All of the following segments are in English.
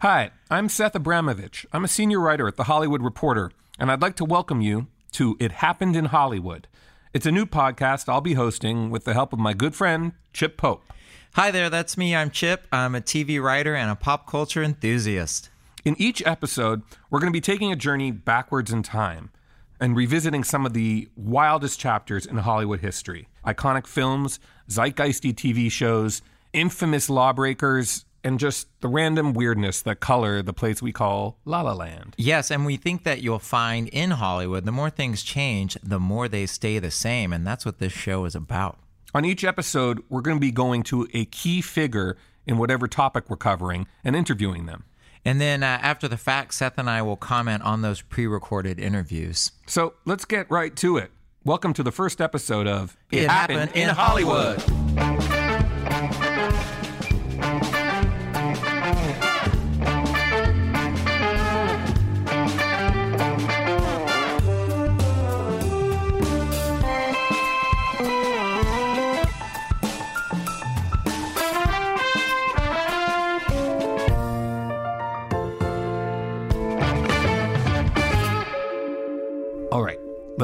Hi, I'm Seth Abramovitch. I'm a senior writer at The Hollywood Reporter, and I'd like to welcome you to It Happened in Hollywood. It's a new podcast I'll be hosting with the help of my good friend, Chip Pope. Hi there, that's me. I'm Chip. I'm a TV writer and a pop culture enthusiast. In each episode, we're going to be taking a journey backwards in time and revisiting some of the wildest chapters in Hollywood history iconic films, zeitgeisty TV shows, infamous lawbreakers, and just the random weirdness that color the place we call La La Land. Yes, and we think that you'll find in Hollywood, the more things change, the more they stay the same. And that's what this show is about. On each episode, we're going to be going to a key figure in whatever topic we're covering and interviewing them. And then uh, after the fact, Seth and I will comment on those pre recorded interviews. So let's get right to it. Welcome to the first episode of It, it Happened, Happened, in Hollywood. Hollywood.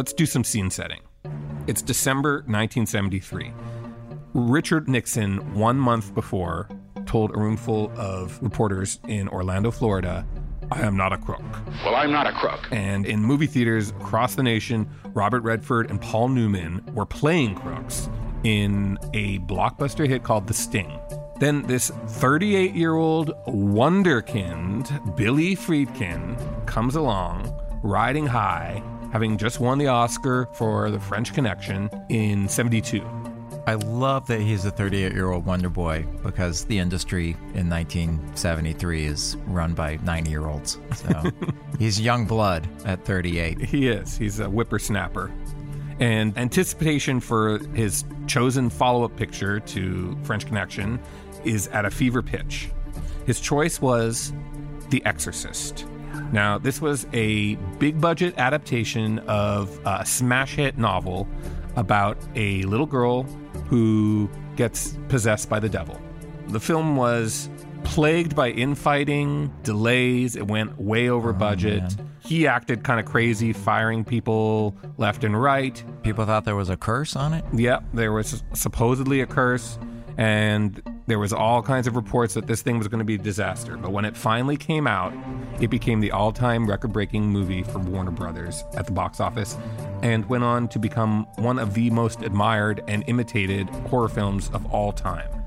Let's do some scene setting. It's December 1973. Richard Nixon, one month before, told a roomful of reporters in Orlando, Florida, I am not a crook. Well, I'm not a crook. And in movie theaters across the nation, Robert Redford and Paul Newman were playing crooks in a blockbuster hit called The Sting. Then this 38 year old wonderkind, Billy Friedkin, comes along riding high having just won the Oscar for The French Connection in 72. I love that he's a 38 year old Wonder Boy because the industry in 1973 is run by 90 year olds. So he's young blood at 38. He is. He's a whippersnapper. And anticipation for his chosen follow up picture to French Connection is at a fever pitch. His choice was The Exorcist. Now, this was a big budget adaptation of uh, a smash hit novel about a little girl who gets possessed by the devil. The film was plagued by infighting, delays, it went way over oh, budget. Man. He acted kind of crazy, firing people left and right. People thought there was a curse on it? Yep, there was supposedly a curse and there was all kinds of reports that this thing was going to be a disaster. But when it finally came out, it became the all-time record-breaking movie for Warner Brothers at the box office and went on to become one of the most admired and imitated horror films of all time.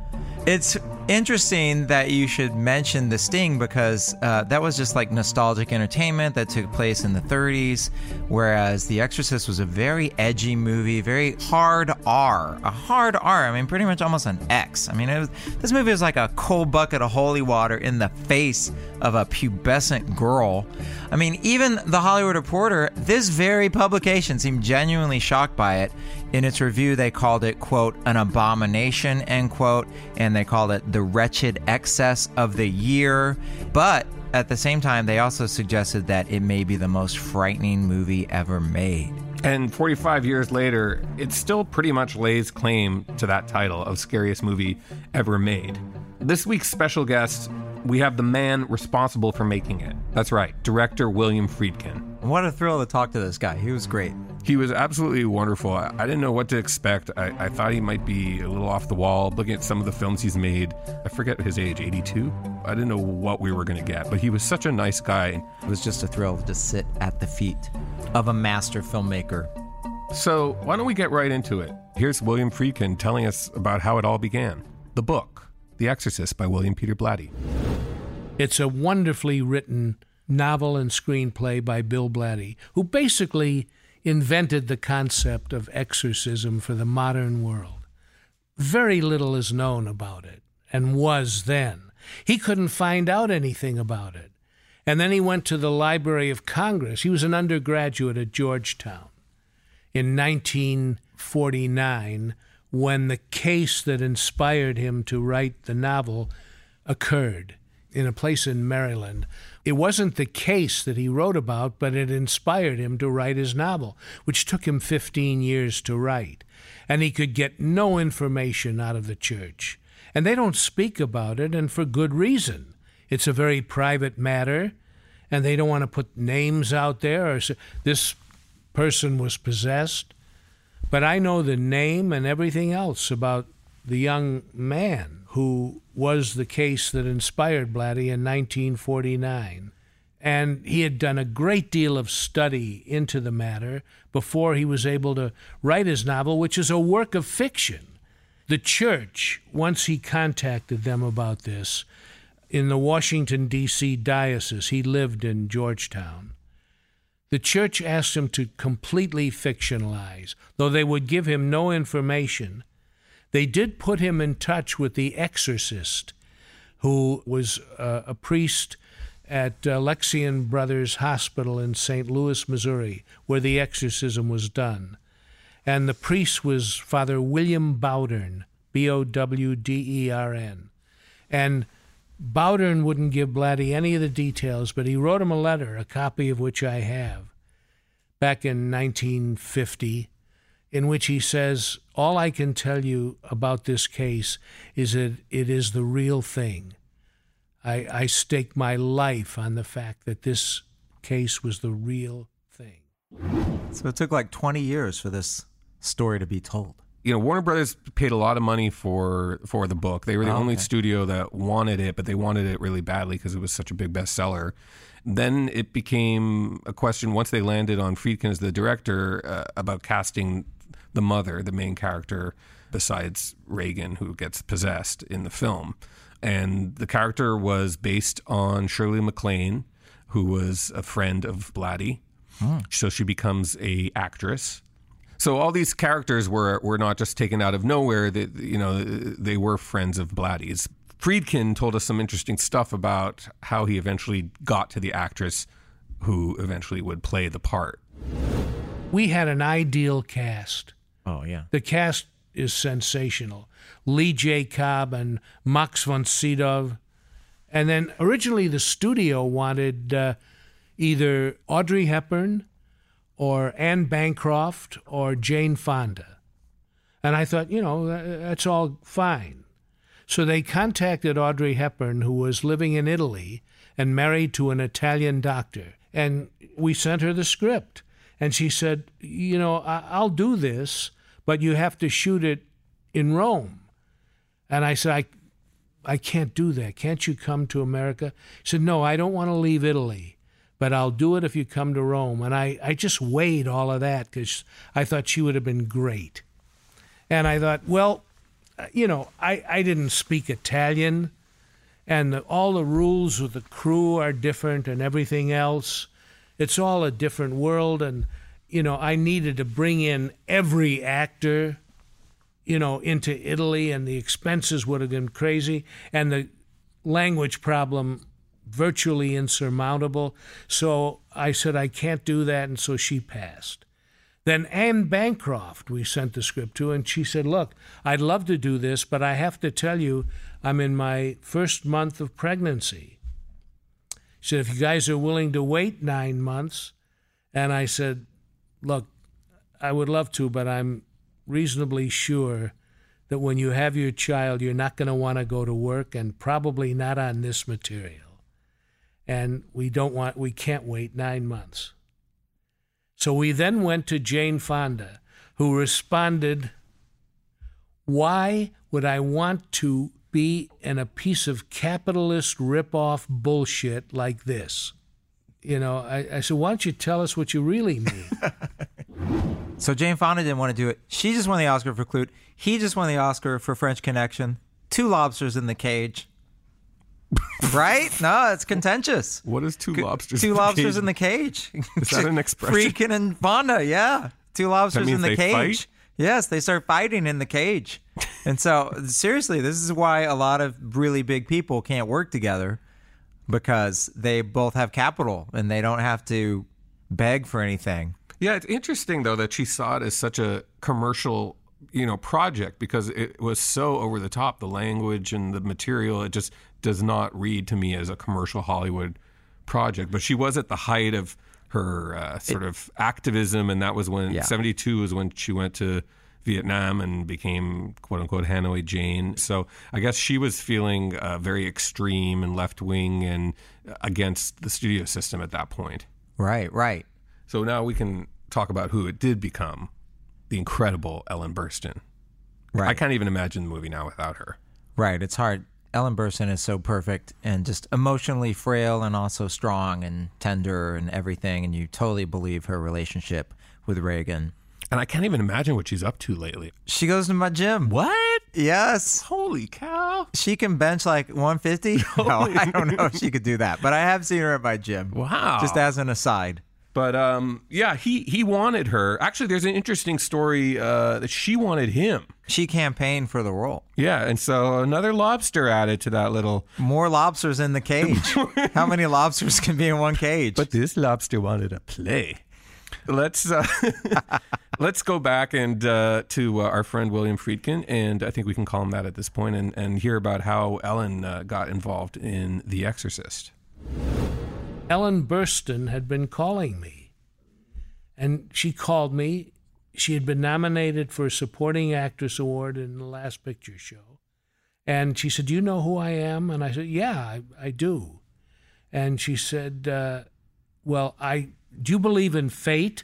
It's interesting that you should mention The Sting because uh, that was just like nostalgic entertainment that took place in the 30s, whereas The Exorcist was a very edgy movie, very hard R, a hard R. I mean, pretty much almost an X. I mean, was, this movie was like a cold bucket of holy water in the face of a pubescent girl. I mean, even the Hollywood Reporter, this very publication, seemed genuinely shocked by it. In its review, they called it, quote, an abomination, end quote, and they called it the wretched excess of the year. But at the same time, they also suggested that it may be the most frightening movie ever made. And 45 years later, it still pretty much lays claim to that title of scariest movie ever made. This week's special guest we have the man responsible for making it. That's right, director William Friedkin. What a thrill to talk to this guy. He was great. He was absolutely wonderful. I, I didn't know what to expect. I, I, thought he might be a little off the wall looking at some of the films he's made. I forget his age, 82? I didn't know what we were going to get, but he was such a nice guy. It was just a thrill to sit at the feet of a master filmmaker. So, why don't we get right into it? Here's William Friedkin telling us about how it all began. The book, The Exorcist by William Peter Blatty. It's a wonderfully written novel and screenplay by Bill Blatty, who basically invented the concept of exorcism for the modern world. Very little is known about it, and was then. He couldn't find out anything about it. And then he went to the Library of Congress. He was an undergraduate at Georgetown in 1949 when the case that inspired him to write the novel occurred in a place in Maryland. It wasn't the case that he wrote about, but it inspired him to write his novel, which took him 15 years to write. And he could get no information out of the church. And they don't speak about it, and for good reason. It's a very private matter, and they don't want to put names out there or say, this person was possessed. But I know the name and everything else about the young man who was the case that inspired Blatty in 1949. And he had done a great deal of study into the matter before he was able to write his novel, which is a work of fiction. The church, once he contacted them about this, in the Washington, D.C. diocese, he lived in Georgetown. The church asked him to completely fictionalize, though they would give him no information they did put him in touch with the exorcist, who was uh, a priest at uh, Lexian Brothers Hospital in St. Louis, Missouri, where the exorcism was done. And the priest was Father William Bowdern, B O W D E R N. And Bowdern wouldn't give Blatty any of the details, but he wrote him a letter, a copy of which I have, back in 1950, in which he says, All I can tell you about this case is that it is the real thing. I, I stake my life on the fact that this case was the real thing. So it took like 20 years for this story to be told. You know, Warner Brothers paid a lot of money for for the book. They were the Oh, only okay. studio that wanted it, but they wanted it really badly because it was such a big bestseller. Then it became a question once they landed on Friedkin as the director uh, about casting the mother, the main character, besides Regan, who gets possessed in the film. And the character was based on Shirley MacLaine, who was a friend of Blatty. Hmm. So she becomes a actress. So all these characters were were not just taken out of nowhere. They, you know, they were friends of Blatty's. Friedkin told us some interesting stuff about how he eventually got to the actress who eventually would play the part. We had an ideal cast. Oh, yeah. The cast is sensational. Lee J. Cobb and Max von Sydow. And then originally the studio wanted uh, either Audrey Hepburn or Anne Bancroft or Jane Fonda. And I thought, you know, that's all fine. So they contacted Audrey Hepburn, who was living in Italy and married to an Italian doctor. And we sent her the script. And she said, You know, I'll do this, but you have to shoot it in Rome. And I said, I, I can't do that. Can't you come to America? He said, No, I don't want to leave Italy, but I'll do it if you come to Rome. And I, I just weighed all of that because I thought she would have been great. And I thought, well, you know, I, I didn't speak Italian, and the, all the rules with the crew are different and everything else. It's all a different world. And, you know, I needed to bring in every actor you know, into Italy, and the expenses would have been crazy, and the language problem virtually insurmountable. So I said, I can't do that, and so she passed. Then Anne Bancroft, we sent the script to, and she said, Look, I'd love to do this, but I have to tell you, I'm in my first month of pregnancy. She said, If you guys are willing to wait nine months, and I said, Look, I would love to, but I'm reasonably sure that when you have your child, you're not going to want to go to work and probably not on this material. And we don't want, we can't wait nine months. So we then went to Jane Fonda, who responded, Why would I want to be in a piece of capitalist rip-off bullshit like this? You know, I, I said, why don't you tell us what you really mean? So Jane Fonda didn't want to do it. She just won the Oscar for Klute. He just won the Oscar for French Connection. Two lobsters in the cage. right? No, it's contentious. What is two lobsters? Two in the lobsters cage? in the cage. Is that an expression? Friedkin and Fonda, yeah. Two lobsters in the they cage. fight? Yes, they start fighting in the cage. And so, seriously, this is why a lot of really big people can't work together because they both have capital and they don't have to beg for anything. Yeah, it's interesting though that she saw it as such a commercial, you know, project because it was so over the top. The language and the material, it just does not read to me as a commercial Hollywood project. But she was at the height of her uh, sort of activism, and that was when Yeah. '72 was when she went to Vietnam and became quote unquote Hanoi Jane. So I guess she was feeling uh, very extreme and left wing and against the studio system at that point. Right, right. So now we can talk about who it did become the incredible Ellen Burstyn. Right. I can't even imagine the movie now without her. Right. It's hard. Ellen Burstyn is so perfect and just emotionally frail and also strong and tender and everything. And you totally believe her relationship with Regan. And I can't even imagine what she's up to lately. She goes to my gym. What? Yes. Holy cow. She can bench like 150. No, I don't know if she could do that, but I have seen her at my gym. Wow. Just as an aside. But um, yeah, he he wanted her. Actually, there's an interesting story uh, that she wanted him. She campaigned for the role. Yeah, and so another lobster added to that little. More lobsters in the cage. How many lobsters can be in one cage? But this lobster wanted a play. Let's uh, let's go back and uh, to uh, our friend William Friedkin, and I think we can call him that at this point, and, and hear about how Ellen uh, got involved in The Exorcist. Ellen Burstyn had been calling me. And she called me. She had been nominated for a Supporting Actress Award in the Last Picture Show. And she said, Do you know who I am? And I said, Yeah, I, I do. And she said, uh, Well, I do you believe in fate?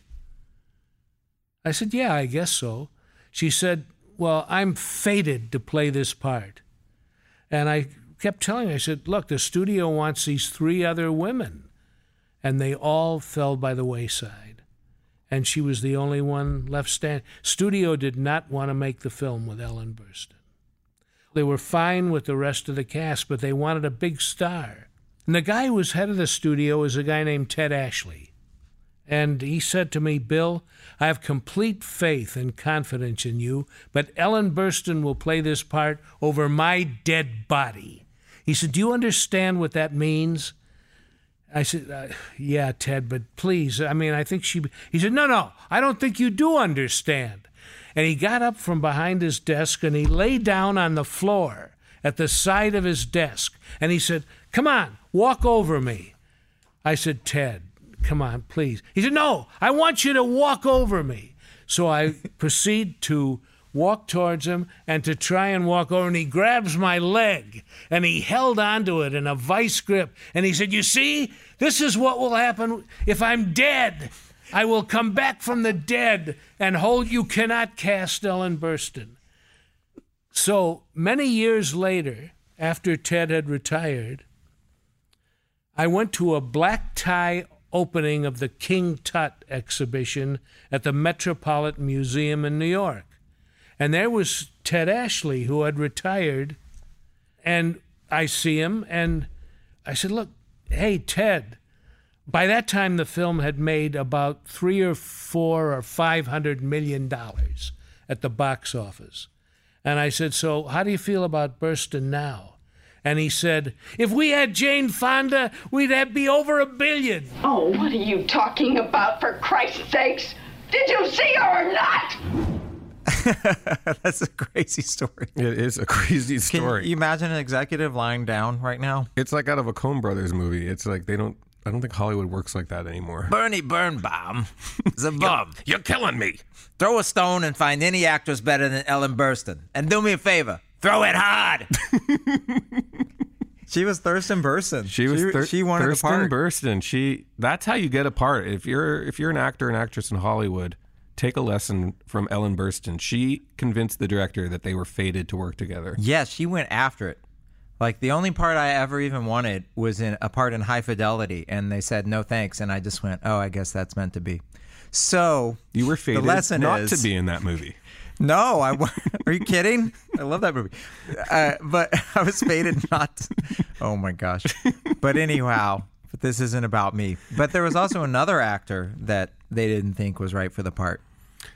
I said, Yeah, I guess so. She said, Well, I'm fated to play this part. And I kept telling her, I said, Look, the studio wants these three other women. And they all fell by the wayside. And she was the only one left standing. Studio did not want to make the film with Ellen Burstyn. They were fine with the rest of the cast, but they wanted a big star. And the guy who was head of the studio was a guy named Ted Ashley. And he said to me, Bill, I have complete faith and confidence in you, but Ellen Burstyn will play this part over my dead body. He said, Do you understand what that means? I said, uh, Yeah, Ted, but please. I mean, I think she. He said, No, no, I don't think you do understand. And he got up from behind his desk and he lay down on the floor at the side of his desk. And he said, Come on, walk over me. I said, Ted, come on, please. He said, No, I want you to walk over me. So I proceed to walk towards him and to try and walk over, and he grabs my leg and he held onto it in a vice grip. And he said, You see, this is what will happen if I'm dead. I will come back from the dead and hold you cannot cast Ellen Burstyn. So many years later, after Ted had retired, I went to a black tie opening of the King Tut exhibition at the Metropolitan Museum in New York. And there was Ted Ashley, who had retired. And I see him, and I said, Look, hey, Ted. By that time, the film had made about three or four or five hundred million dollars at the box office. And I said, So, how do you feel about Burstyn now? And he said, If we had Jane Fonda, we'd have be over a billion. Oh, what are you talking about, for Christ's sakes? Did you see her or not? That's a crazy story. It is a crazy story. Can you imagine an executive lying down right now? It's like out of a Coen Brothers movie. It's like they don't. I don't think Hollywood works like that anymore. Bernie Birnbaum is a bum. You're killing me. Throw a stone and find any actress better than Ellen Burstyn. And do me a favor, throw it hard. she was Thurston Burstyn. She was thir- she wanted Thurston the part. Burstyn. She. That's how you get a part. If you're if you're an actor and actress in Hollywood, take a lesson from Ellen Burstyn. She convinced the director that they were fated to work together. Yes, she went after it. Like the only part I ever even wanted was in a part in High Fidelity, and they said no thanks, and I just went, oh, I guess that's meant to be. So You were fated the lesson not is, to be in that movie. No, I. Are you kidding? I love that movie, uh, but I was fated not. To, oh my gosh! But anyhow, but this isn't about me. But there was also another actor that they didn't think was right for the part.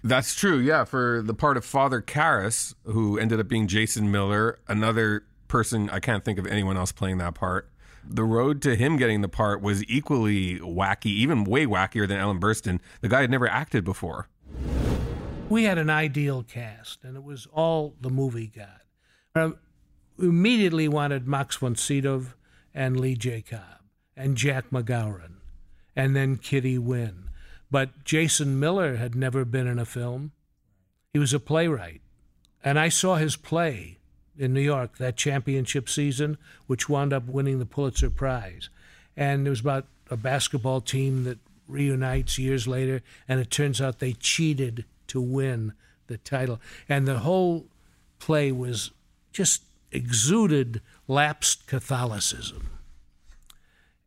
That's true. Yeah, for the part of Father Karras, who ended up being Jason Miller, another person I can't think of anyone else playing that part. The road to him getting the part was equally wacky, even way wackier than Ellen Burstyn. The guy had never acted before. We had an ideal cast, and it was all the movie got. Um, we immediately wanted Max von Sydow and Lee J. Cobb and Jack MacGowran, and then Kitty Winn. But Jason Miller had never been in a film. He was a playwright, and I saw his play in New York that championship season, which wound up winning the Pulitzer Prize. And it was about a basketball team that reunites years later, and it turns out they cheated to win the title. And the whole play was just exuded lapsed Catholicism.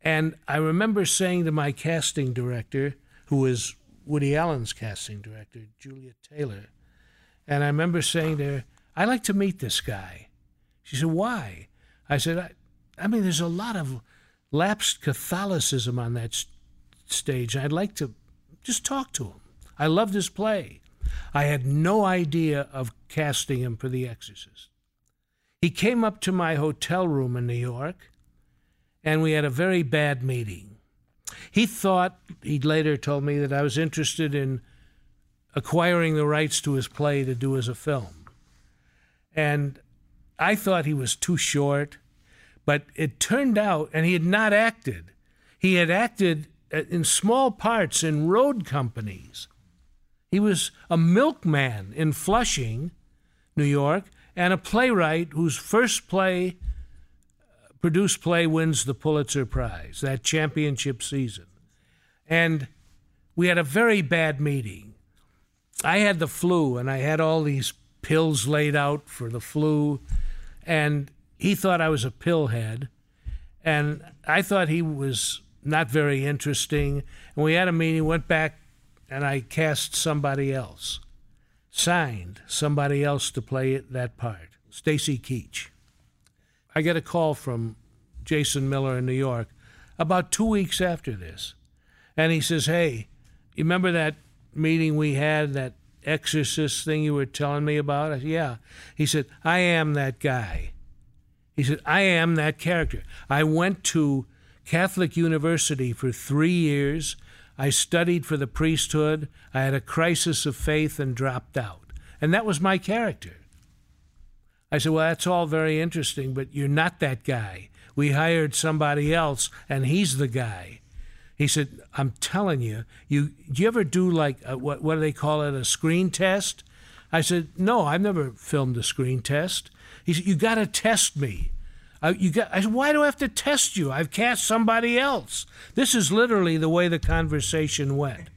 And I remember saying to my casting director, who was Woody Allen's casting director, Juliet Taylor, and I remember saying to her, I'd like to meet this guy. She said, Why? I said, I, I mean, there's a lot of lapsed Catholicism on that s- stage. I'd like to just talk to him. I loved his play. I had no idea of casting him for The Exorcist. He came up to my hotel room in New York, and we had a very bad meeting. He thought, he later told me, that I was interested in acquiring the rights to his play to do as a film. And I thought he was too short, but it turned out, and he had not acted. He had acted uh, in small parts in road companies. He was a milkman in Flushing, New York, and a playwright whose first play, produced play, wins the Pulitzer Prize that championship season. And we had a very bad meeting. I had the flu, and I had all these pills laid out for the flu, and he thought I was a pillhead, and I thought he was not very interesting. And we had a meeting, went back, and I cast somebody else, signed somebody else to play that part, Stacy Keach. I get a call from Jason Miller in New York about two weeks after this, and he says, "Hey, you remember that meeting we had, that exorcist thing you were telling me about?" I said, "Yeah." He said, "I am that guy." He said, I am that character. I went to Catholic University for three years. I studied for the priesthood. I had a crisis of faith and dropped out. And that was my character. I said, Well, that's all very interesting, but you're not that guy. We hired somebody else, and he's the guy. He said, I'm telling you, you do you ever do like a, what, what do they call it, a screen test? I said, No, I've never filmed a screen test. He said, You got to test me. I, you got, I said, Why do I have to test you? I've cast somebody else. This is literally the way the conversation went.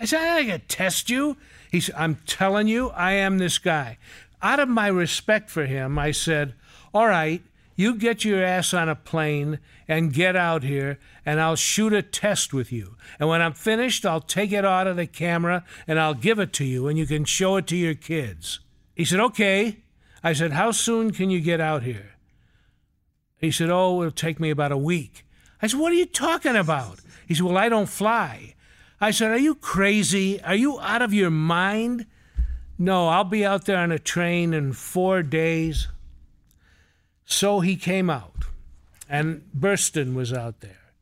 I said, I got to test you. He said, I'm telling you, I am this guy. Out of my respect for him, I said, All right, you get your ass on a plane and get out here, and I'll shoot a test with you. And when I'm finished, I'll take it out of the camera and I'll give it to you, and you can show it to your kids. He said, Okay. I said, How soon can you get out here? He said, Oh, it'll take me about a week. I said, What are you talking about? He said, Well, I don't fly. I said, Are you crazy? Are you out of your mind? No, I'll be out there on a train in four days. So he came out, and Burstyn was out there.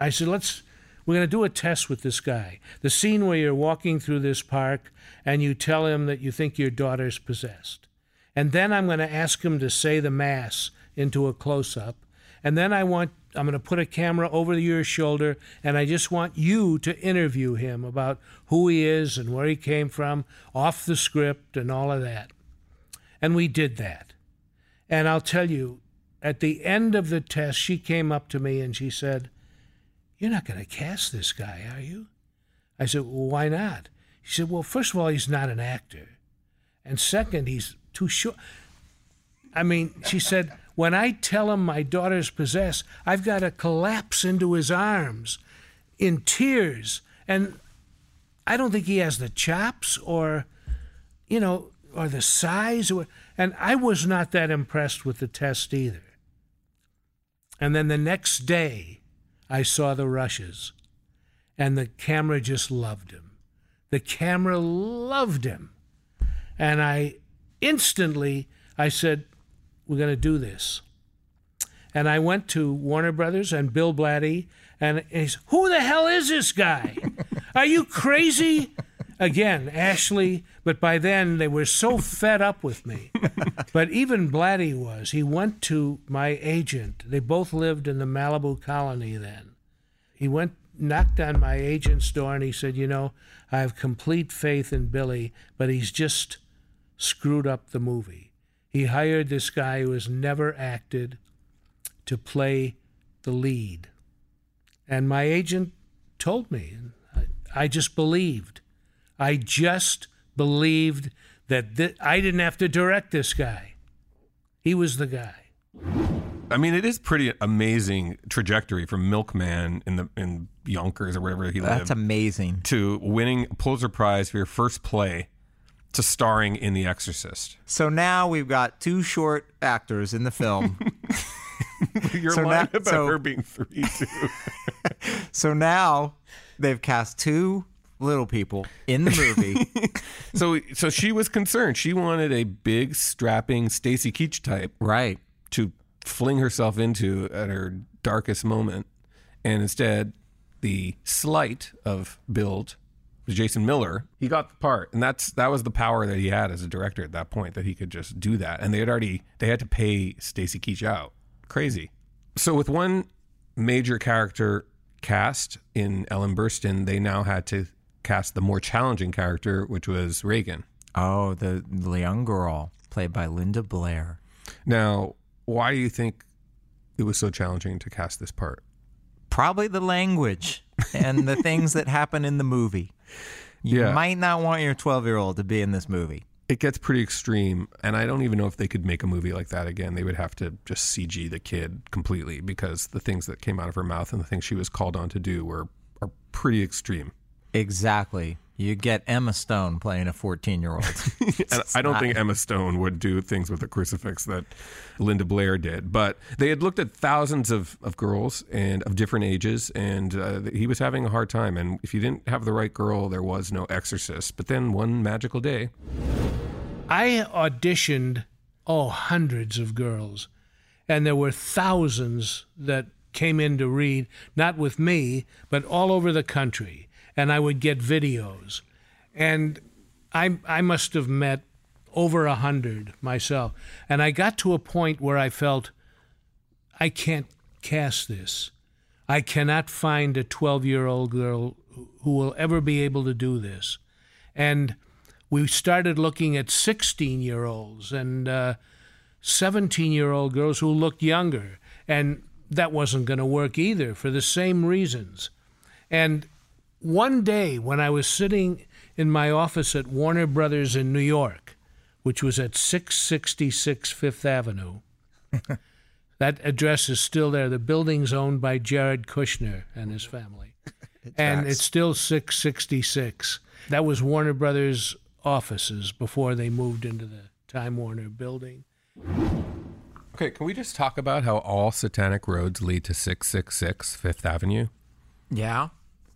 I said, Let's, we're going to do a test with this guy. The scene where you're walking through this park and you tell him that you think your daughter's possessed. And then I'm going to ask him to say the Mass into a close up. And then I want, I'm going to put a camera over your shoulder and I just want you to interview him about who he is and where he came from, off the script and all of that. And we did that. And I'll tell you, at the end of the test, she came up to me and she said, You're not going to cast this guy, are you? I said, Well, why not? She said, Well, first of all, he's not an actor. And second, he's too short. I mean, she said, When I tell him my daughter's possessed, I've got to collapse into his arms in tears. And I don't think he has the chops or, you know, or the size. Or, and I was not that impressed with the test either. And then the next day, I saw the rushes, and the camera just loved him. The camera loved him. And I instantly, I said, we're going to do this. And I went to Warner Brothers and Bill Blatty, and he's, who the hell is this guy? Are you crazy? Again, Ashley, but by then they were so fed up with me. but even Blatty was. He went to my agent. They both lived in the Malibu colony then. He went, knocked on my agent's door, and he said, You know, I have complete faith in Billy, but he's just screwed up the movie. He hired this guy who has never acted to play the lead. And my agent told me, and I, I just believed. I just believed that th- I didn't have to direct this guy. He was the guy. I mean, it is pretty amazing trajectory from Milkman in the in Yonkers or wherever he lived. That's amazing. To winning a Pulitzer Prize for your first play, to starring in The Exorcist. So now we've got two short actors in the film. You're So lying now- about so- her being three too. so now they've cast two little people in the movie. so so she was concerned. She wanted a big, strapping Stacy Keach type, right, to fling herself into at her darkest moment, and instead, the slight of build. Was Jason Miller, he got the part, and that's that was the power that he had as a director at that point that he could just do that. And they had already they had to pay Stacy Keach out, crazy. So with one major character cast in Ellen Burstyn, they now had to cast the more challenging character, which was Regan. oh, the, the young girl played by Linda Blair. Now, why do you think it was so challenging to cast this part? Probably the language and the things that happen in the movie. You Yeah. might not want your 12 year old to be in this movie. It gets pretty extreme, and I don't even know if they could make a movie like that again. They would have to just CG the kid completely because the things that came out of her mouth and the things she was called on to do were are pretty extreme. Exactly. You get Emma Stone playing a 14 year old. I don't think Emma Stone would do things with a crucifix that Linda Blair did. But they had looked at thousands of, of girls and of different ages, and uh, he was having a hard time. And if you didn't have the right girl, there was no exorcist. But then one magical day, I auditioned, oh, hundreds of girls, and there were thousands that came in to read, not with me, but all over the country. And I would get videos. And I, I must have met over a hundred myself. And I got to a point where I felt, I can't cast this. I cannot find a 12 year old girl who will ever be able to do this. And we started looking at 16 year olds and uh, 17 year old girls who looked younger. And that wasn't going to work either for the same reasons. And one day when I was sitting in my office at Warner Brothers in New York, which was at 666 Fifth Avenue, that address is still there. The building's owned by Jared Kushner and his family. and it's still 666. That was Warner Brothers offices before they moved into the Time Warner building. Okay, can we just talk about how all satanic roads lead to 666 Fifth Avenue? Yeah.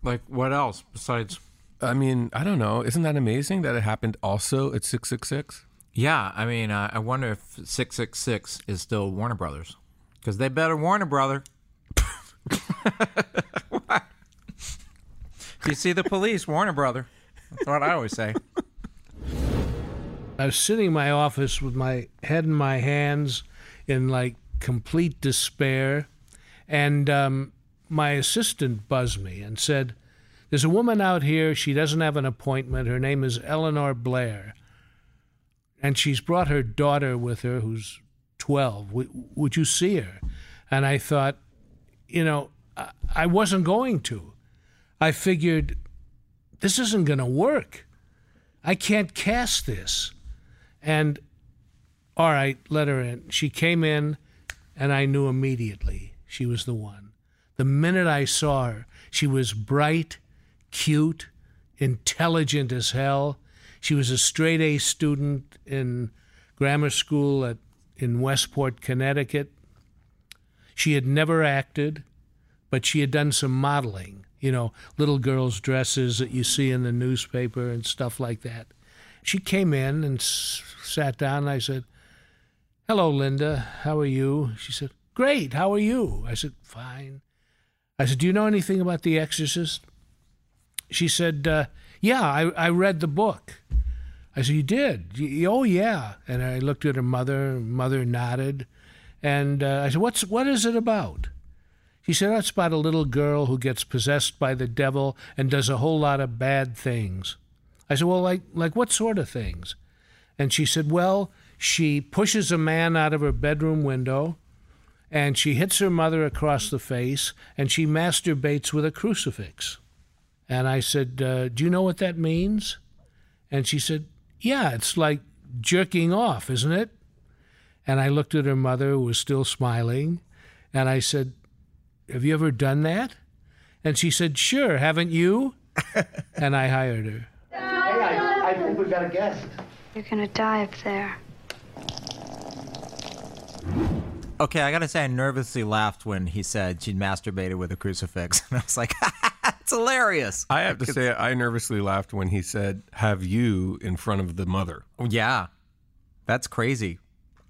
Like what else besides? I mean, I don't know. Isn't that amazing that it happened also at 666? Yeah, I mean, uh, I wonder if 666 is still Warner Brothers. Because they better Warner Brother. If you see the police, Warner Brother. That's what I always say. I was sitting in my office with my head in my hands in like complete despair. And um, my assistant buzzed me and said, There's a woman out here. She doesn't have an appointment. Her name is Eleanor Blair. And she's brought her daughter with her, who's 12. Would you see her? And I thought, you know, I- wasn't going to. I figured this isn't going to work. I can't cast this. And all right, let her in. She came in, and I knew immediately she was the one. The minute I saw her, she was bright, cute, intelligent as hell. She was a straight A student in grammar school at in Westport, Connecticut. She had never acted, but she had done some modeling, you know, little girls' dresses that you see in the newspaper and stuff like that. She came in and s- sat down, and I said, Hello, Linda. How are you? She said, Great. How are you? I said, Fine. I said, Do you know anything about The Exorcist? She said, uh, Yeah, I, I read the book. I said, You did? Oh, yeah. And I looked at her mother. Mother nodded. And uh, I said, What's, What is it about? She said, That's about a little girl who gets possessed by the devil and does a whole lot of bad things. I said, Well, like, like what sort of things? And she said, Well, she pushes a man out of her bedroom window and she hits her mother across the face and she masturbates with a crucifix. And I said, uh, Do you know what that means? And she said, Yeah, it's like jerking off, isn't it? And I looked at her mother, who was still smiling, and I said, Have you ever done that? And she said, Sure, haven't you? and I hired her. Hey, I, I think we've got a guest. You're gonna die up there. Okay, I gotta say, I nervously laughed when he said she'd masturbated with a crucifix. And I was like, it's hilarious. I have to say, I nervously laughed when he said, "Have you in front of the mother?" Oh, yeah, that's crazy.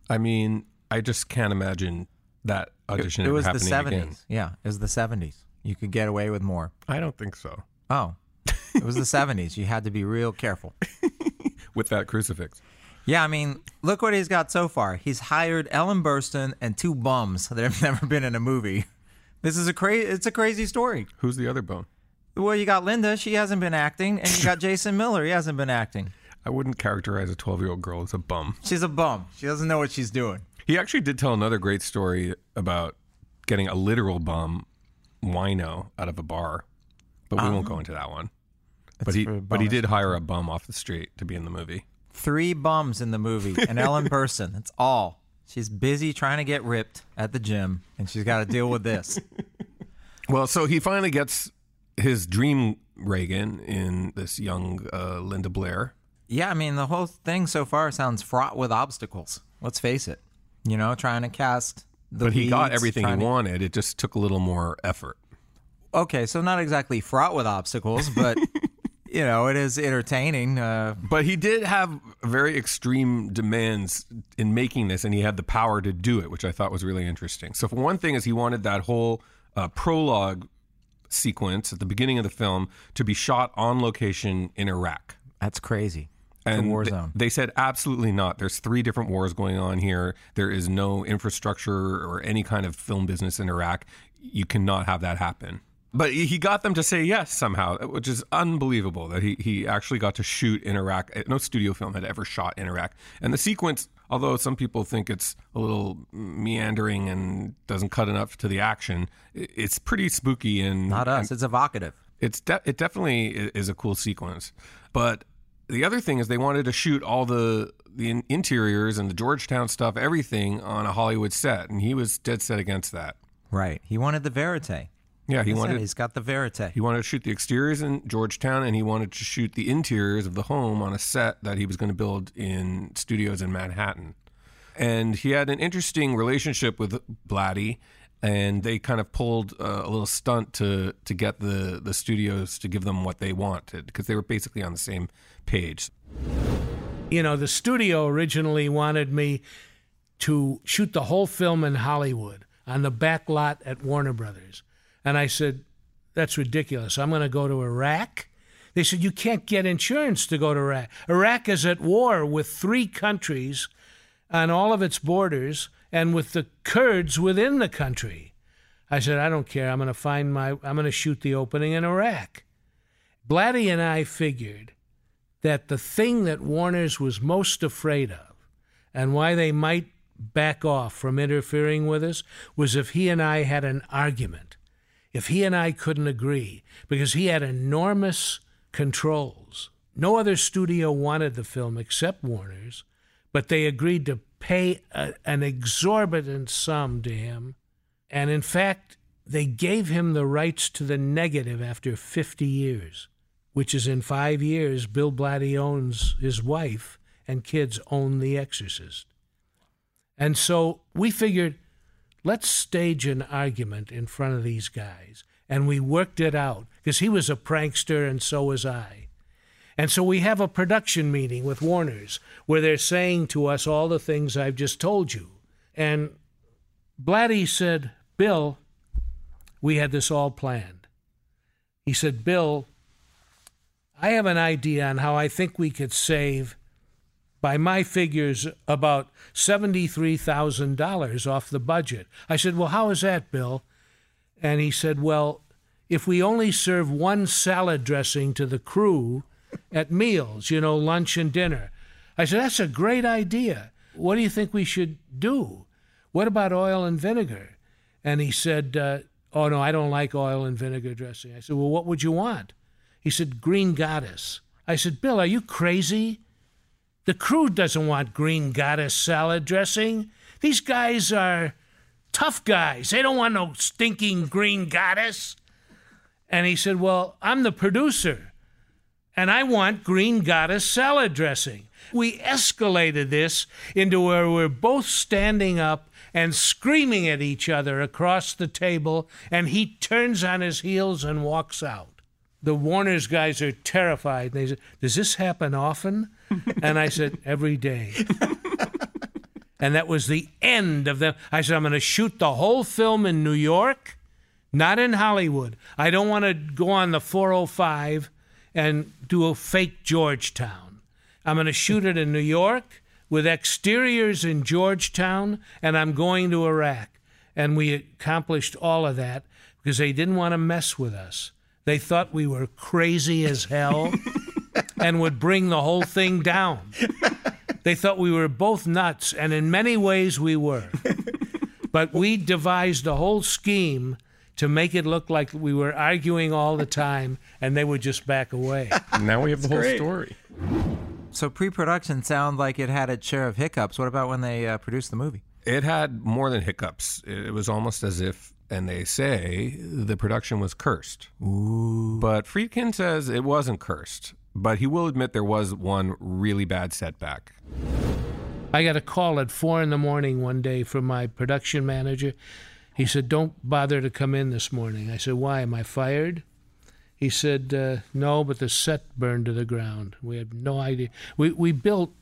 I mean, I just can't imagine that audition It, it was the 70s. Yeah, it was the 70s. You could get away with more. I don't think so. Oh, it was the 70s. You had to be real careful. With that crucifix. Yeah, I mean, look what he's got so far. He's hired Ellen Burstyn and two bums that have never been in a movie. This is a crazy. It's a crazy story. Who's the other bum? Well, you got Linda. She hasn't been acting, and you got Jason Miller. He hasn't been acting. I wouldn't characterize a 12 year old girl as a bum. She's a bum. She doesn't know what she's doing. He actually did tell another great story about getting a literal bum wino out of a bar, but we won't oh. go into that one. But he, but he did hire a bum off the street to be in the movie. Three bums in the movie, and Ellen Burstyn. That's all. She's busy trying to get ripped at the gym, and she's got to deal with this. Well, so he finally gets his dream Regan in this young uh, Linda Blair. Yeah, I mean, the whole thing so far sounds fraught with obstacles. Let's face it. You know, trying to cast the but he got everything he to- wanted. It just took a little more effort. Okay, so not exactly fraught with obstacles, but you know, it is entertaining. Uh, But he did have very extreme demands in making this, and he had the power to do it, which I thought was really interesting. So, for one thing, is he wanted that whole uh, prologue sequence at the beginning of the film to be shot on location in Iraq. that's crazy. And war zone. they said absolutely not. There's three different wars going on here. There is no infrastructure or any kind of film business in Iraq. You cannot have that happen. But he got them to say yes somehow, which is unbelievable that he, he actually got to shoot in Iraq. Uh, no studio film had ever shot in Iraq. And the sequence, although some people think it's a little meandering and doesn't cut enough to the action, it's pretty spooky and Not us. and- It's evocative. it's de- it definitely is a cool sequence. But the other thing is they wanted to shoot all the the interiors and the Georgetown stuff, everything on a Hollywood set, and he was dead set against that. Right. He wanted the verite. Yeah, he Like I said, wanted He's got the verite. he wanted to shoot the exteriors in Georgetown, and he wanted to shoot the interiors of the home on a set that he was going to build in studios in Manhattan. And he had an interesting relationship with Blatty, and they kind of pulled uh, a little stunt to to get the the studios to give them what they wanted because they were basically on the same page. You know, the studio originally wanted me to shoot the whole film in Hollywood on the back lot at Warner Brothers. And I said, that's ridiculous. I'm going to go to Iraq. They said, you can't get insurance to go to Iraq. Iraq is at war with three countries on all of its borders and with the Kurds within the country. I said, I don't care. I'm going to find my, I'm going to shoot the opening in Iraq. Blatty and I figured that the thing that Warner's was most afraid of and why they might back off from interfering with us was if he and I had an argument, if he and I couldn't agree, because he had enormous controls no other studio wanted the film except Warner's, but they agreed to pay a, an exorbitant sum to him. And in fact, they gave him the rights to the negative after 50 years, which is in five years, Bill Blatty owns his wife and kids own The Exorcist. And so we figured, let's stage an argument in front of these guys. And we worked it out because he was a prankster and so was I. And so we have a production meeting with Warner's where they're saying to us all the things I've just told you. And Blatty said, Bill, we had this all planned. He said, Bill, I have an idea on how I think we could save, by my figures, about $73,000 off the budget. I said, Well, how is that, Bill? And he said, Well, if we only serve one salad dressing to the crew at meals, you know, lunch and dinner. I said, That's a great idea. What do you think we should do? What about oil and vinegar? And he said, uh, Oh, no, I don't like oil and vinegar dressing. I said, Well, what would you want? He said, Green Goddess. I said, Bill, are you crazy? The crew doesn't want Green Goddess salad dressing. These guys are tough guys. They don't want no stinking Green Goddess. And he said, Well, I'm the producer, and I want Green Goddess salad dressing. We escalated this into where we're both standing up and screaming at each other across the table, and he turns on his heels and walks out. The Warner's guys are terrified. They said, Does this happen often? And I said, Every day. and that was the end of them. I said, I'm going to shoot the whole film in New York, not in Hollywood. I don't want to go on the 405 and do a fake Georgetown. I'm going to shoot it in New York with exteriors in Georgetown, and I'm going to Iraq. And we accomplished all of that because they didn't want to mess with us. They thought we were crazy as hell and would bring the whole thing down. They thought we were both nuts, and in many ways we were. But we devised a whole scheme to make it look like we were arguing all the time, and they would just back away. Now we have the whole great. story. So pre-production sound like it had its share of hiccups. What about when they uh, produced the movie? It had more than hiccups. It was almost as if, and they say, the production was cursed. Ooh. But Friedkin says it wasn't cursed. But he will admit there was one really bad setback. I got a call at four in the morning one day from my production manager. He said, Don't bother to come in this morning. I said, Why? Am I fired? He said, uh, No, but the set burned to the ground. We had no idea. We, we built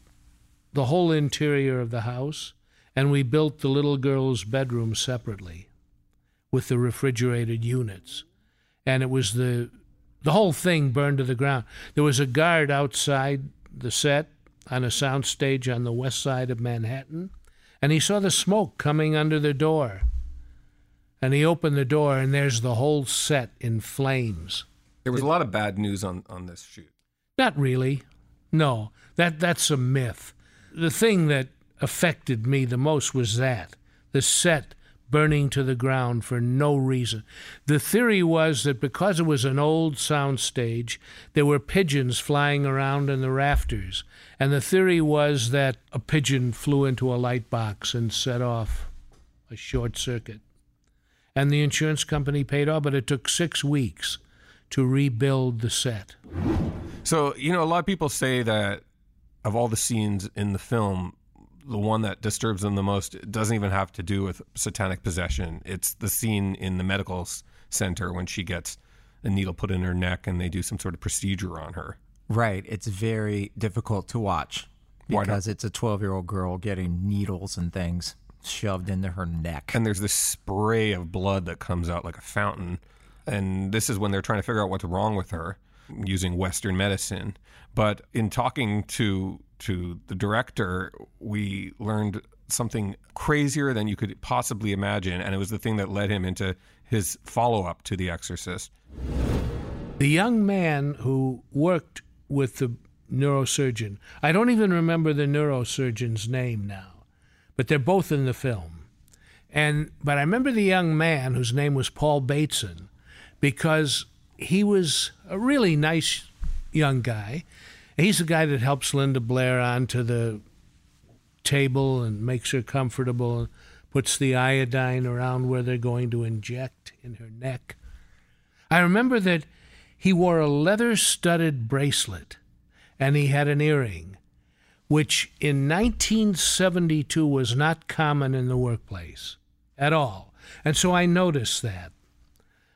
the whole interior of the house, and we built the little girl's bedroom separately with the refrigerated units. And it was the the whole thing burned to the ground. There was a guard outside the set on a soundstage on the west side of Manhattan, and he saw the smoke coming under the door. And he opened the door, and there's the whole set in flames. There was a lot of bad news on, on this shoot. Not really. No, that that's a myth. The thing that affected me the most was that the set burning to the ground for no reason. The theory was that because it was an old sound stage, there were pigeons flying around in the rafters. And the theory was that a pigeon flew into a light box and set off a short circuit. And the insurance company paid off, but it took six weeks to rebuild the set. So, you know, a lot of people say that of all the scenes in the film, the one that disturbs them the most doesn't even have to do with satanic possession. It's the scene in the medical center when she gets a needle put in her neck and they do some sort of procedure on her. Right. It's very difficult to watch because it's a 12-year-old girl getting needles and things shoved into her neck. And there's this spray of blood that comes out like a fountain. And this is when they're trying to figure out what's wrong with her using Western medicine. But in talking to to the director, we learned something crazier than you could possibly imagine, and it was the thing that led him into his follow up to The Exorcist. The young man who worked with the neurosurgeon, I don't even remember the neurosurgeon's name now, but they're both in the film. And but I remember the young man whose name was Paul Bateson because he was a really nice young guy, He's the guy that helps Linda Blair onto the table and makes her comfortable, and puts the iodine around where they're going to inject in her neck. I remember that he wore a leather studded bracelet and he had an earring, which in 1972 was not common in the workplace at all. And so I noticed that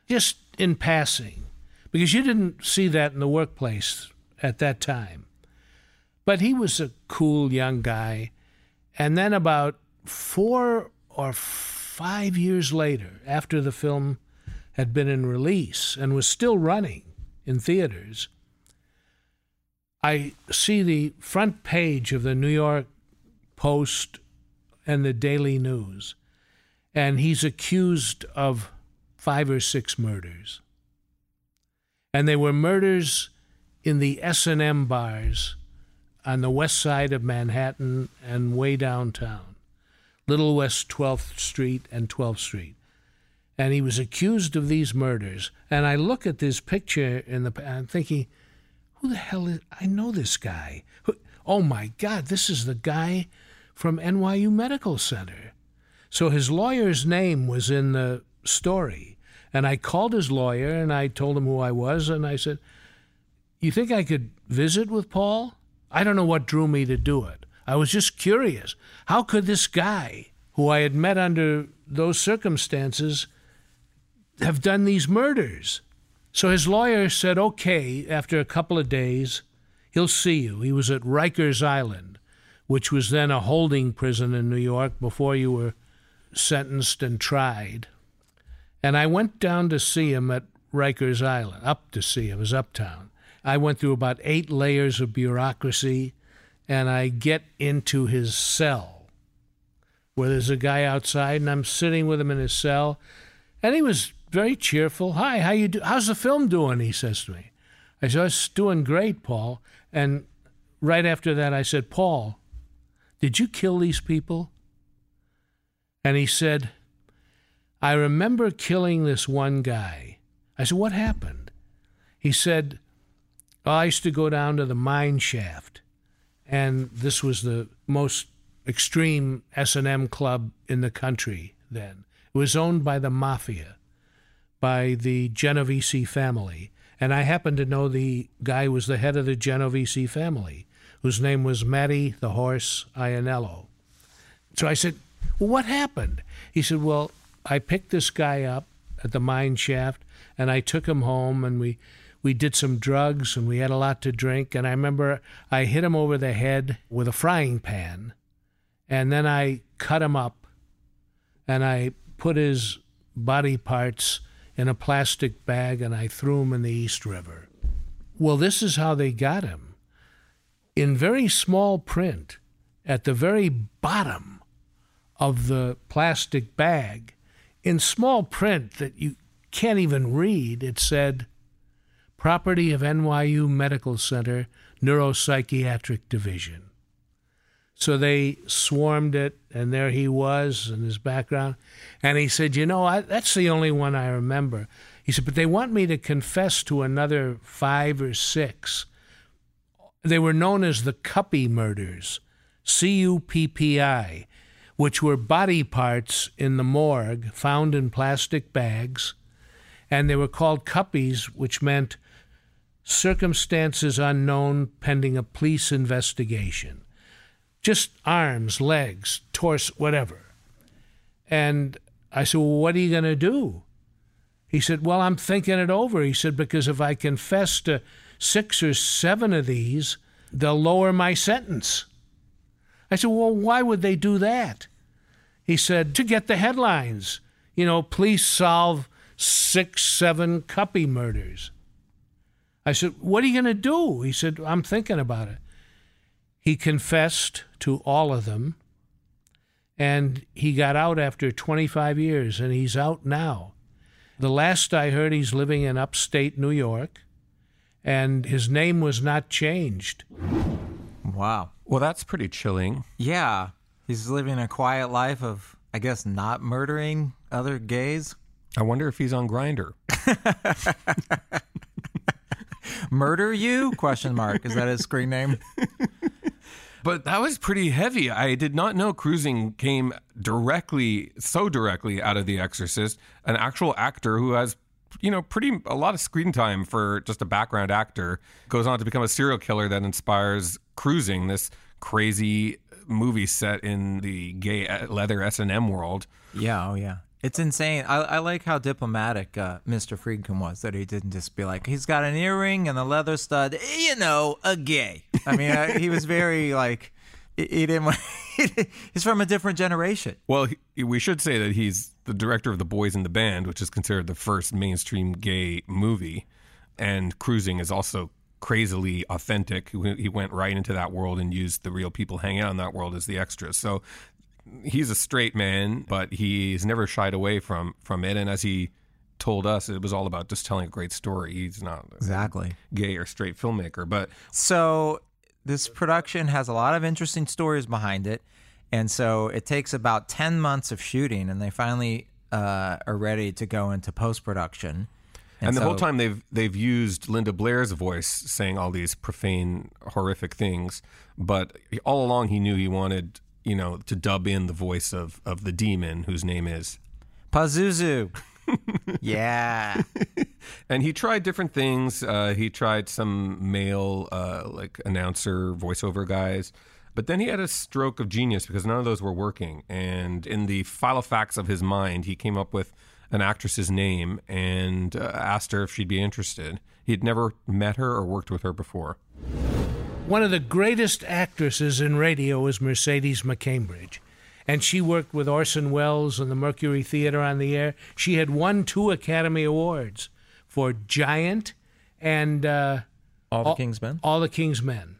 just in passing, because you didn't see that in the workplace at that time. But he was a cool young guy. And then about four or five years later, after the film had been in release and was still running in theaters, I see the front page of the New York Post and the Daily News, and he's accused of five or six murders. And they were murders in the S&M bars on the west side of Manhattan and way downtown, Little West 12th Street and 12th Street. And he was accused of these murders. And I look at this picture in the, I'm thinking, who the hell is, I know this guy. Oh my God, this is the guy from NYU Medical Center. So his lawyer's name was in the story. And I called his lawyer and I told him who I was. And I said, You think I could visit with Paul? I don't know what drew me to do it. I was just curious. How could this guy, who I had met under those circumstances, have done these murders? So his lawyer said, okay, after a couple of days, he'll see you. He was at Rikers Island, which was then a holding prison in New York before you were sentenced and tried. And I went down to see him at Rikers Island, up to see him, it was uptown. I went through about eight layers of bureaucracy, and I get into his cell where there's a guy outside, and I'm sitting with him in his cell, and he was very cheerful. Hi, how you do? How's the film doing? He says to me. I said, It's doing great, Paul. And right after that, I said, Paul, did you kill these people? And he said, I remember killing this one guy. I said, What happened? He said, I used to go down to the mine shaft, and this was the most extreme S&M club in the country then. It was owned by the mafia, by the Genovese family, and I happened to know the guy was the head of the Genovese family, whose name was Matty the Horse Ianniello. So I said, "Well, what happened?" He said, "Well, I picked this guy up at the mine shaft, and I took him home, and we." We did some drugs and we had a lot to drink. And I remember I hit him over the head with a frying pan. And then I cut him up and I put his body parts in a plastic bag and I threw him in the East River. Well, this is how they got him. In very small print, at the very bottom of the plastic bag, in small print that you can't even read, it said, property of NYU Medical Center Neuropsychiatric Division. So they swarmed it, and there he was in his background. And he said, You know, I, that's the only one I remember. He said, But they want me to confess to another five or six. They were known as the Cuppy murders, C U P P I, which were body parts in the morgue found in plastic bags. And they were called cuppies, which meant circumstances unknown pending a police investigation. Just arms, legs, torso, whatever. And I said, Well, what are you going to do? He said, Well, I'm thinking it over. He said, Because if I confess to six or seven of these, they'll lower my sentence. I said, Well, why would they do that? He said, To get the headlines. You know, police solve six, seven cuppy murders. I said, What are you going to do? He said, I'm thinking about it. He confessed to all of them, and he got out after 25 years, and he's out now. The last I heard, he's living in upstate New York, and his name was not changed. Wow. Well, that's pretty chilling. Yeah. He's living a quiet life of, I guess, not murdering other gays. I wonder if he's on Grindr. Murder you? Question mark. Is that his screen name? But that was pretty heavy. I did not know cruising came directly, so directly out of The Exorcist. An actual actor who has, you know, pretty a lot of screen time for just a background actor goes on to become a serial killer that inspires cruising. This crazy movie set in the gay uh, leather S and M world. Yeah, oh yeah. It's insane. I, I like how diplomatic uh, Mr. Friedkin was that he didn't just be like, he's got an earring and a leather stud, you know, a gay. I mean, uh, he was very like, he, didn't. want- he's from a different generation. Well, he, we should say that he's the director of The Boys in the Band, which is considered the first mainstream gay movie. And Cruising is also crazily authentic. He he went right into that world and used the real people hanging out in that world as the extras. So he's a straight man, but he's never shied away from from it. And as he told us, it was all about just telling a great story. He's not Exactly. gay or straight filmmaker, but So this production has a lot of interesting stories behind it, and so it takes about ten months of shooting, and they finally uh, are ready to go into post production. And, the so- whole time they've they've used Linda Blair's voice saying all these profane, horrific things, but all along he knew he wanted you know to dub in the voice of of the demon whose name is Pazuzu. yeah. and he tried different things. Uh, he tried some male uh, like announcer voiceover guys. But then he had a stroke of genius because none of those were working. And in the filofax of his mind, he came up with an actress's name and uh, asked her if she'd be interested. He had never met her or worked with her before. One of the greatest actresses in radio is Mercedes McCambridge. And she worked with Orson Welles and the Mercury Theater on the air. She had won two Academy Awards for Giant and uh, All the King's Men? All the King's Men.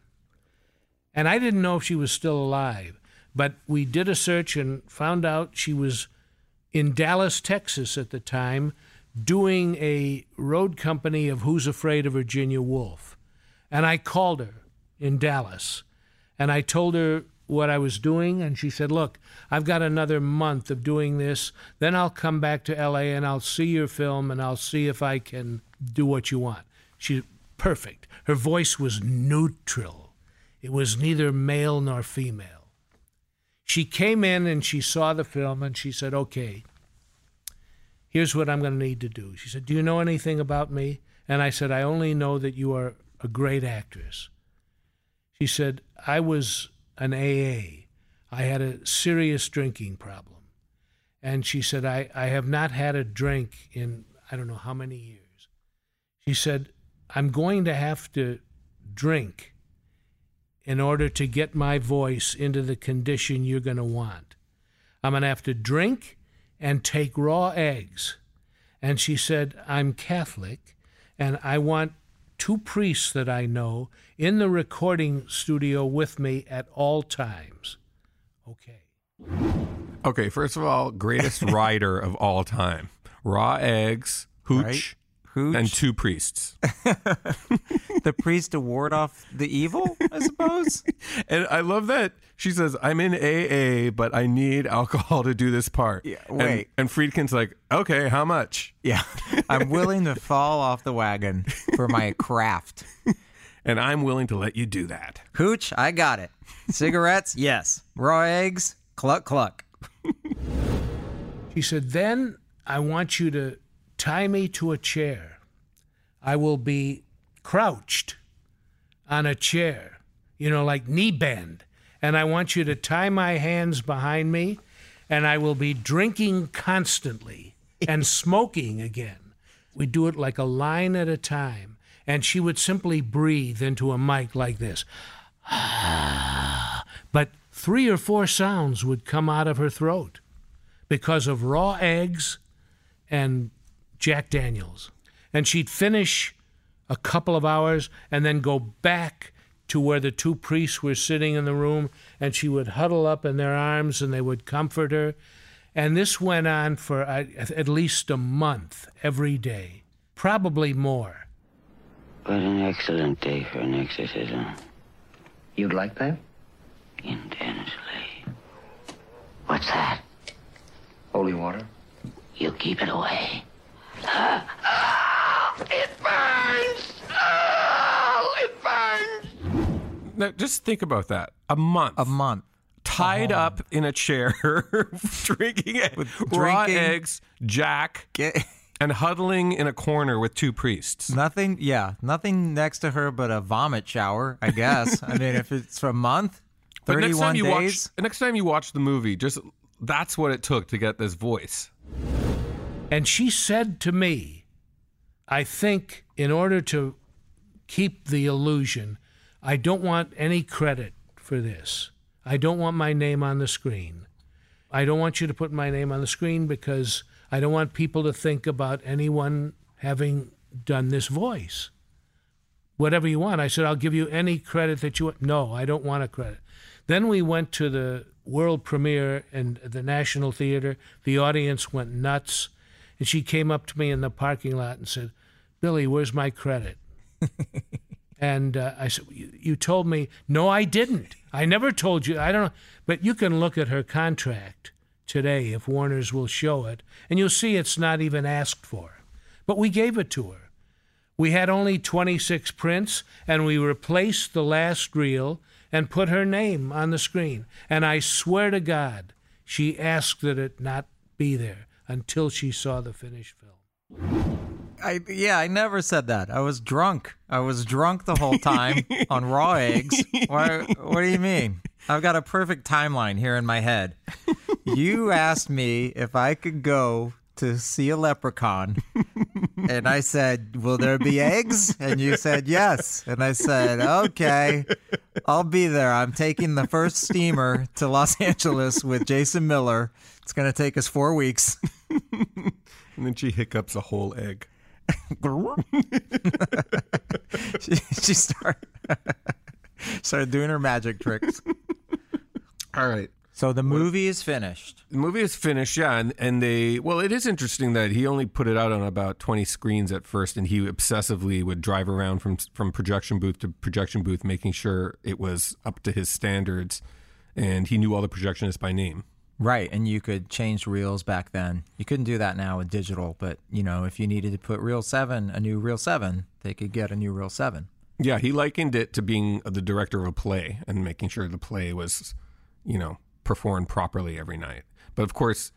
And I didn't know if she was still alive, but we did a search and found out she was in Dallas, Texas at the time, doing a road company of Who's Afraid of Virginia Woolf. And I called her in Dallas and I told her what I was doing. And she said, Look, I've got another month of doing this. Then I'll come back to LA and I'll see your film and I'll see if I can do what you want. She's perfect. Her voice was neutral, it was neither male nor female. She came in and she saw the film and she said, Okay, here's what I'm going to need to do. She said, Do you know anything about me? And I said, I only know that you are a great actress. She said, I was an AA. I had a serious drinking problem. And she said, I, I have not had a drink in I don't know how many years. She said, I'm going to have to drink in order to get my voice into the condition you're going to want. I'm going to have to drink and take raw eggs. And she said, I'm Catholic and I want two priests that I know in the recording studio with me at all times. Okay. Okay, first of all, greatest rider of all time. Raw eggs, hooch. Hooch. and two priests. the priest to ward off the evil, I suppose. And I love that she says, I'm in AA, but I need alcohol to do this part. Yeah, And- wait. And, Friedkin's like, okay, how much? Yeah. I'm willing to fall off the wagon for my craft. And I'm willing to let you do that. Hooch, I got it. Cigarettes, yes. Raw eggs, cluck cluck. She said, Then I want you to tie me to a chair. I will be crouched on a chair, you know, like knee bend. And I want you to tie my hands behind me, and I will be drinking constantly and smoking again. We do it like a line at a time. And she would simply breathe into a mic like this. But three or four sounds would come out of her throat because of raw eggs and Jack Daniels. And she'd finish a couple of hours and then go back to where the two priests were sitting in the room and she would huddle up in their arms and they would comfort her. And this went on for uh, at least a month every day, probably more. What an excellent day for an exorcism. You'd like that? Intensely. What's that? Holy water? You keep it away. It burns! Oh, it Now, just think about that. A month. A month. Tied Oh. up in a chair, drinking raw drinking- eggs, Jack, Get, and huddling in a corner with two priests. nothing. Yeah, nothing next to her but a vomit shower. I guess. I mean, if it's for a month, But next time thirty-one you days. watch, next time you watch the movie, just that's what it took to get this voice. And she said to me, I think in order to keep the illusion, I don't want any credit for this. I don't want my name on the screen. I don't want you to put my name on the screen because I don't want people to think about anyone having done this voice. Whatever you want. I said, I'll give you any credit that you want. No, I don't want a credit. Then we went to the world premiere in the National Theater. The audience went nuts. And she came up to me in the parking lot and said, Billy, where's my credit? and uh, I said, you, you told me, no, I didn't. I never told you. I don't know. But you can look at her contract today if Warner's will show it, and you'll see it's not even asked for. But we gave it to her. We had only 26 prints, and we replaced the last reel and put her name on the screen. And I swear to God, she asked that it not be there until she saw the finished film. I yeah, I never said that. I was drunk. I was drunk the whole time on raw eggs. Why, what do you mean? I've got a perfect timeline here in my head. You asked me if I could go to see a leprechaun, and I said, "Will there be eggs?" And you said yes, and I said, "Okay, I'll be there. I'm taking the first steamer to Los Angeles with Jason Miller. It's going to take us four weeks." And then she hiccups a whole egg. she, she started started doing her magic tricks. All right. So the movie is finished. The movie is finished, yeah, and, and they well, it is interesting that he only put it out on about twenty screens at first, and he obsessively would drive around from from projection booth to projection booth, making sure it was up to his standards, and he knew all the projectionists by name. Right, and you could change reels back then. You couldn't do that now with digital, but you know, if you needed to put reel 7, a new reel 7, they could get a new reel 7. Yeah, he likened it to being the director of a play and making sure the play was, you know, performed properly every night. But of course,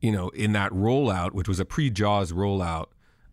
you know, in that rollout, which was a pre Jaws rollout,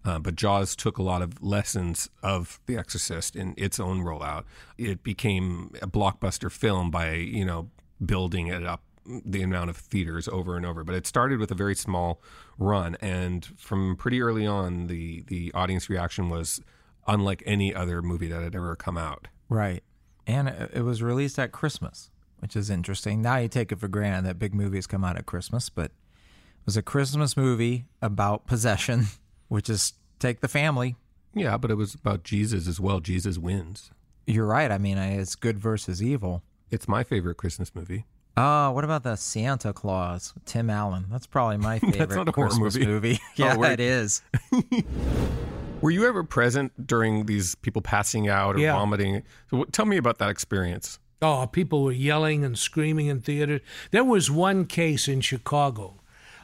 uh, but Jaws took a lot of lessons of The Exorcist in its own rollout. It became a blockbuster film by, you know, building it up the amount of theaters over and over. But it started with a very small run, and from pretty early on, the the audience reaction was unlike any other movie that had ever come out. Right. And it it was released at Christmas, which is interesting. Now you take it for granted that big movies come out at Christmas, but it was a Christmas movie about possession, which is take the family. Yeah, but it was about Jesus as well. Jesus wins. You're right. I mean, it's good versus evil. It's my favorite Christmas movie. Oh, what about the Santa Claus? Tim Allen. That's probably my favorite That's not a horror Christmas movie. movie. Oh, yeah, wait. it is. Were you ever present during these people passing out or Yeah. vomiting? So tell me about that experience. Oh, people were yelling and screaming in theaters. There was one case in Chicago.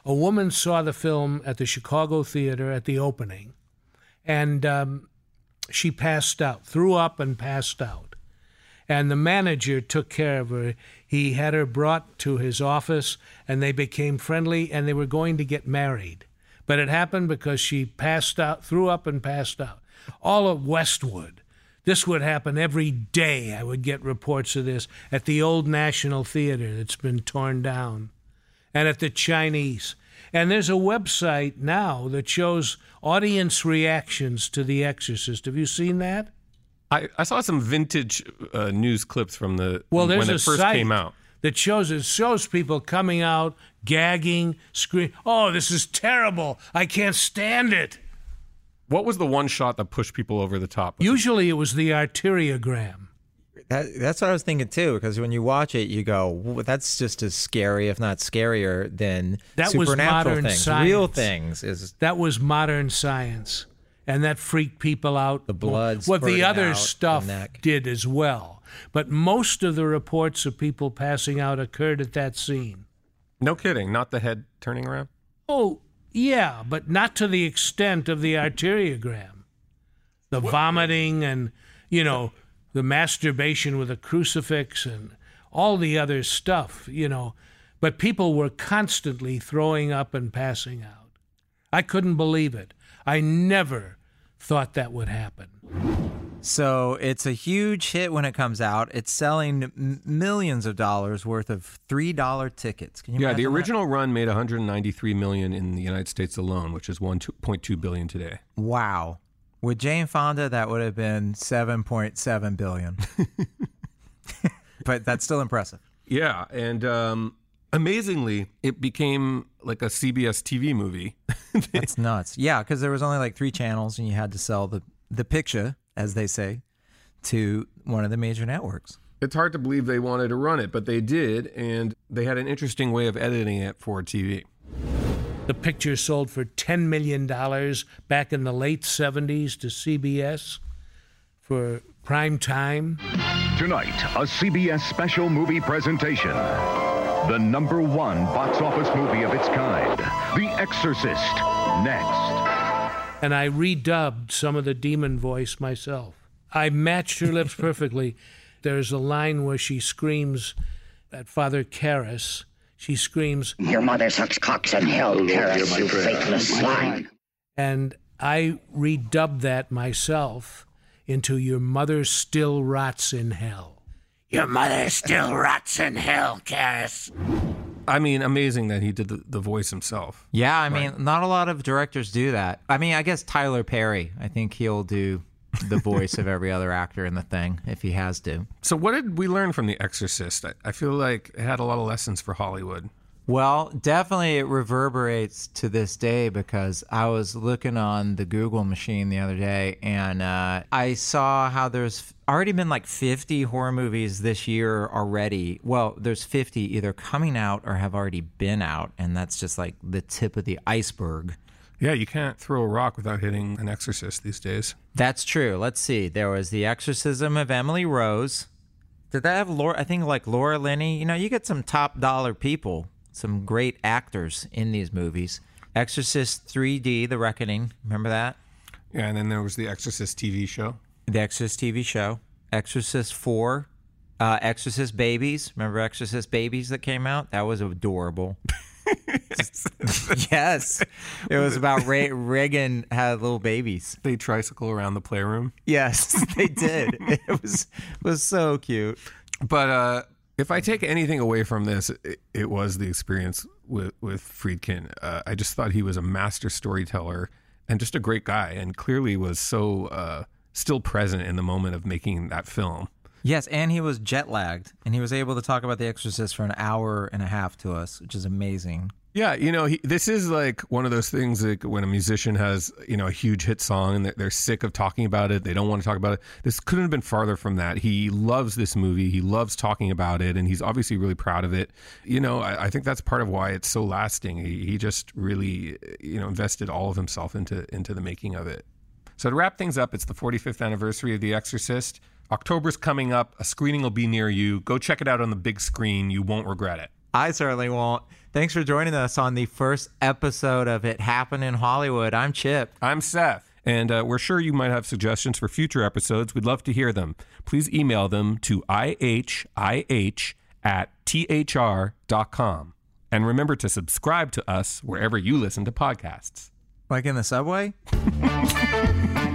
A woman saw the film at the Chicago theater at the opening, and um, she passed out, threw up and passed out. And the manager took care of her. He had her brought to his office, and they became friendly, and they were going to get married. But it happened because she passed out, threw up, and passed out. All of Westwood. This would happen every day. I would get reports of this at the old National Theater that's been torn down, and at the Chinese. And there's a website now that shows audience reactions to The Exorcist. Have you seen that? I, I saw some vintage uh, news clips from the Well, when it first site came out. that shows it shows people coming out, gagging, screaming. Oh, this is terrible! I can't stand it. What was the one shot that pushed people over the top? Usually, it was the arteriogram. That, that's what I was thinking too, because when you watch it, you go, "Well, "That's just as scary, if not scarier, than That was supernatural modern things, science. real things." Is That was modern science, and that freaked people out. The blood What the other out the stuff neck. did as well, but most of the reports of people passing out occurred at that scene. No kidding. Not the head turning around. Oh, yeah, but not to the extent of the arteriogram. The vomiting and, you know, the masturbation with a crucifix and all the other stuff, you know. But people were constantly throwing up and passing out. I couldn't believe it. I never thought that would happen. So it's a huge hit when it comes out. It's selling m- millions of dollars worth of three dollar tickets. Can you Yeah, the imagine that? original run made 193 million in the United States alone, which is 1.2 billion today. Wow. With Jane Fonda, that would have been seven point seven billion. but that's still impressive. Yeah, and um, amazingly, it became like a CBS TV movie. That's nuts. Yeah, because there was only like three channels, and you had to sell the the picture, as they say, to one of the major networks. It's hard to believe they wanted to run it, but they did, and they had an interesting way of editing it for TV. The picture sold for $10 million back in the late 70s to CBS for prime time. Tonight, a CBS special movie presentation. The number one box office movie of its kind, The Exorcist. Next. And I redubbed some of the demon voice myself. I matched her lips perfectly. There's a line where she screams at Father Karras. She screams, Your mother sucks cocks in hell, Karras, you faithless swine. and I redubbed that myself into Your mother still rots in hell. Your mother still rots in hell, Karras. I mean, amazing that he did the, the voice himself. Yeah, I mean, not a lot of directors do that. I mean, I guess Tyler Perry. I think he'll do the voice of every other actor in the thing if he has to. So, what did we learn from The Exorcist? I, I feel like it had a lot of lessons for Hollywood. Well, definitely it reverberates to this day because I was looking on the Google machine the other day and uh, I saw how there's already been like 50 horror movies this year already. Well, there's 50 either coming out or have already been out, and that's just like the tip of the iceberg. Yeah, you can't throw a rock without hitting an exorcist these days. That's true. Let's see. There was The Exorcism of Emily Rose. Did that have Laura? I think like Laura Linney. You know, you get some top dollar people, some great actors in these movies. Exorcist 3D, The Reckoning. Remember that? Yeah, and then there was the Exorcist TV show. The Exorcist TV show. Exorcist 4. Uh, Exorcist Babies. Remember Exorcist Babies that came out? That was adorable. yes. It was about Ray- Regan had little babies. They tricycle around the playroom. Yes, they did. it was was so cute. But uh, if I take anything away from this, it, it was the experience with with Friedkin. Uh, I just thought he was a master storyteller and just a great guy, and clearly was so uh, still present in the moment of making that film. Yes, and he was jet lagged, and he was able to talk about The Exorcist for an hour and a half to us, which is amazing. Yeah, you know, he, this is like one of those things like when a musician has, you know, a huge hit song and they're, they're sick of talking about it. They don't want to talk about it. This couldn't have been farther from that. He loves this movie. He loves talking about it, and he's obviously really proud of it. You know, I, I think that's part of why it's so lasting. He, he just really, you know, invested all of himself into into the making of it. So to wrap things up, it's the 45th anniversary of The Exorcist. October's coming up. A screening will be near you. Go check it out on the big screen. You won't regret it. I certainly won't. Thanks for joining us on the first episode of It Happened in Hollywood. I'm Chip. I'm Seth. And uh, we're sure you might have suggestions for future episodes. We'd love to hear them. Please email them to ihih at thr.com. And remember to subscribe to us wherever you listen to podcasts. Like in the subway?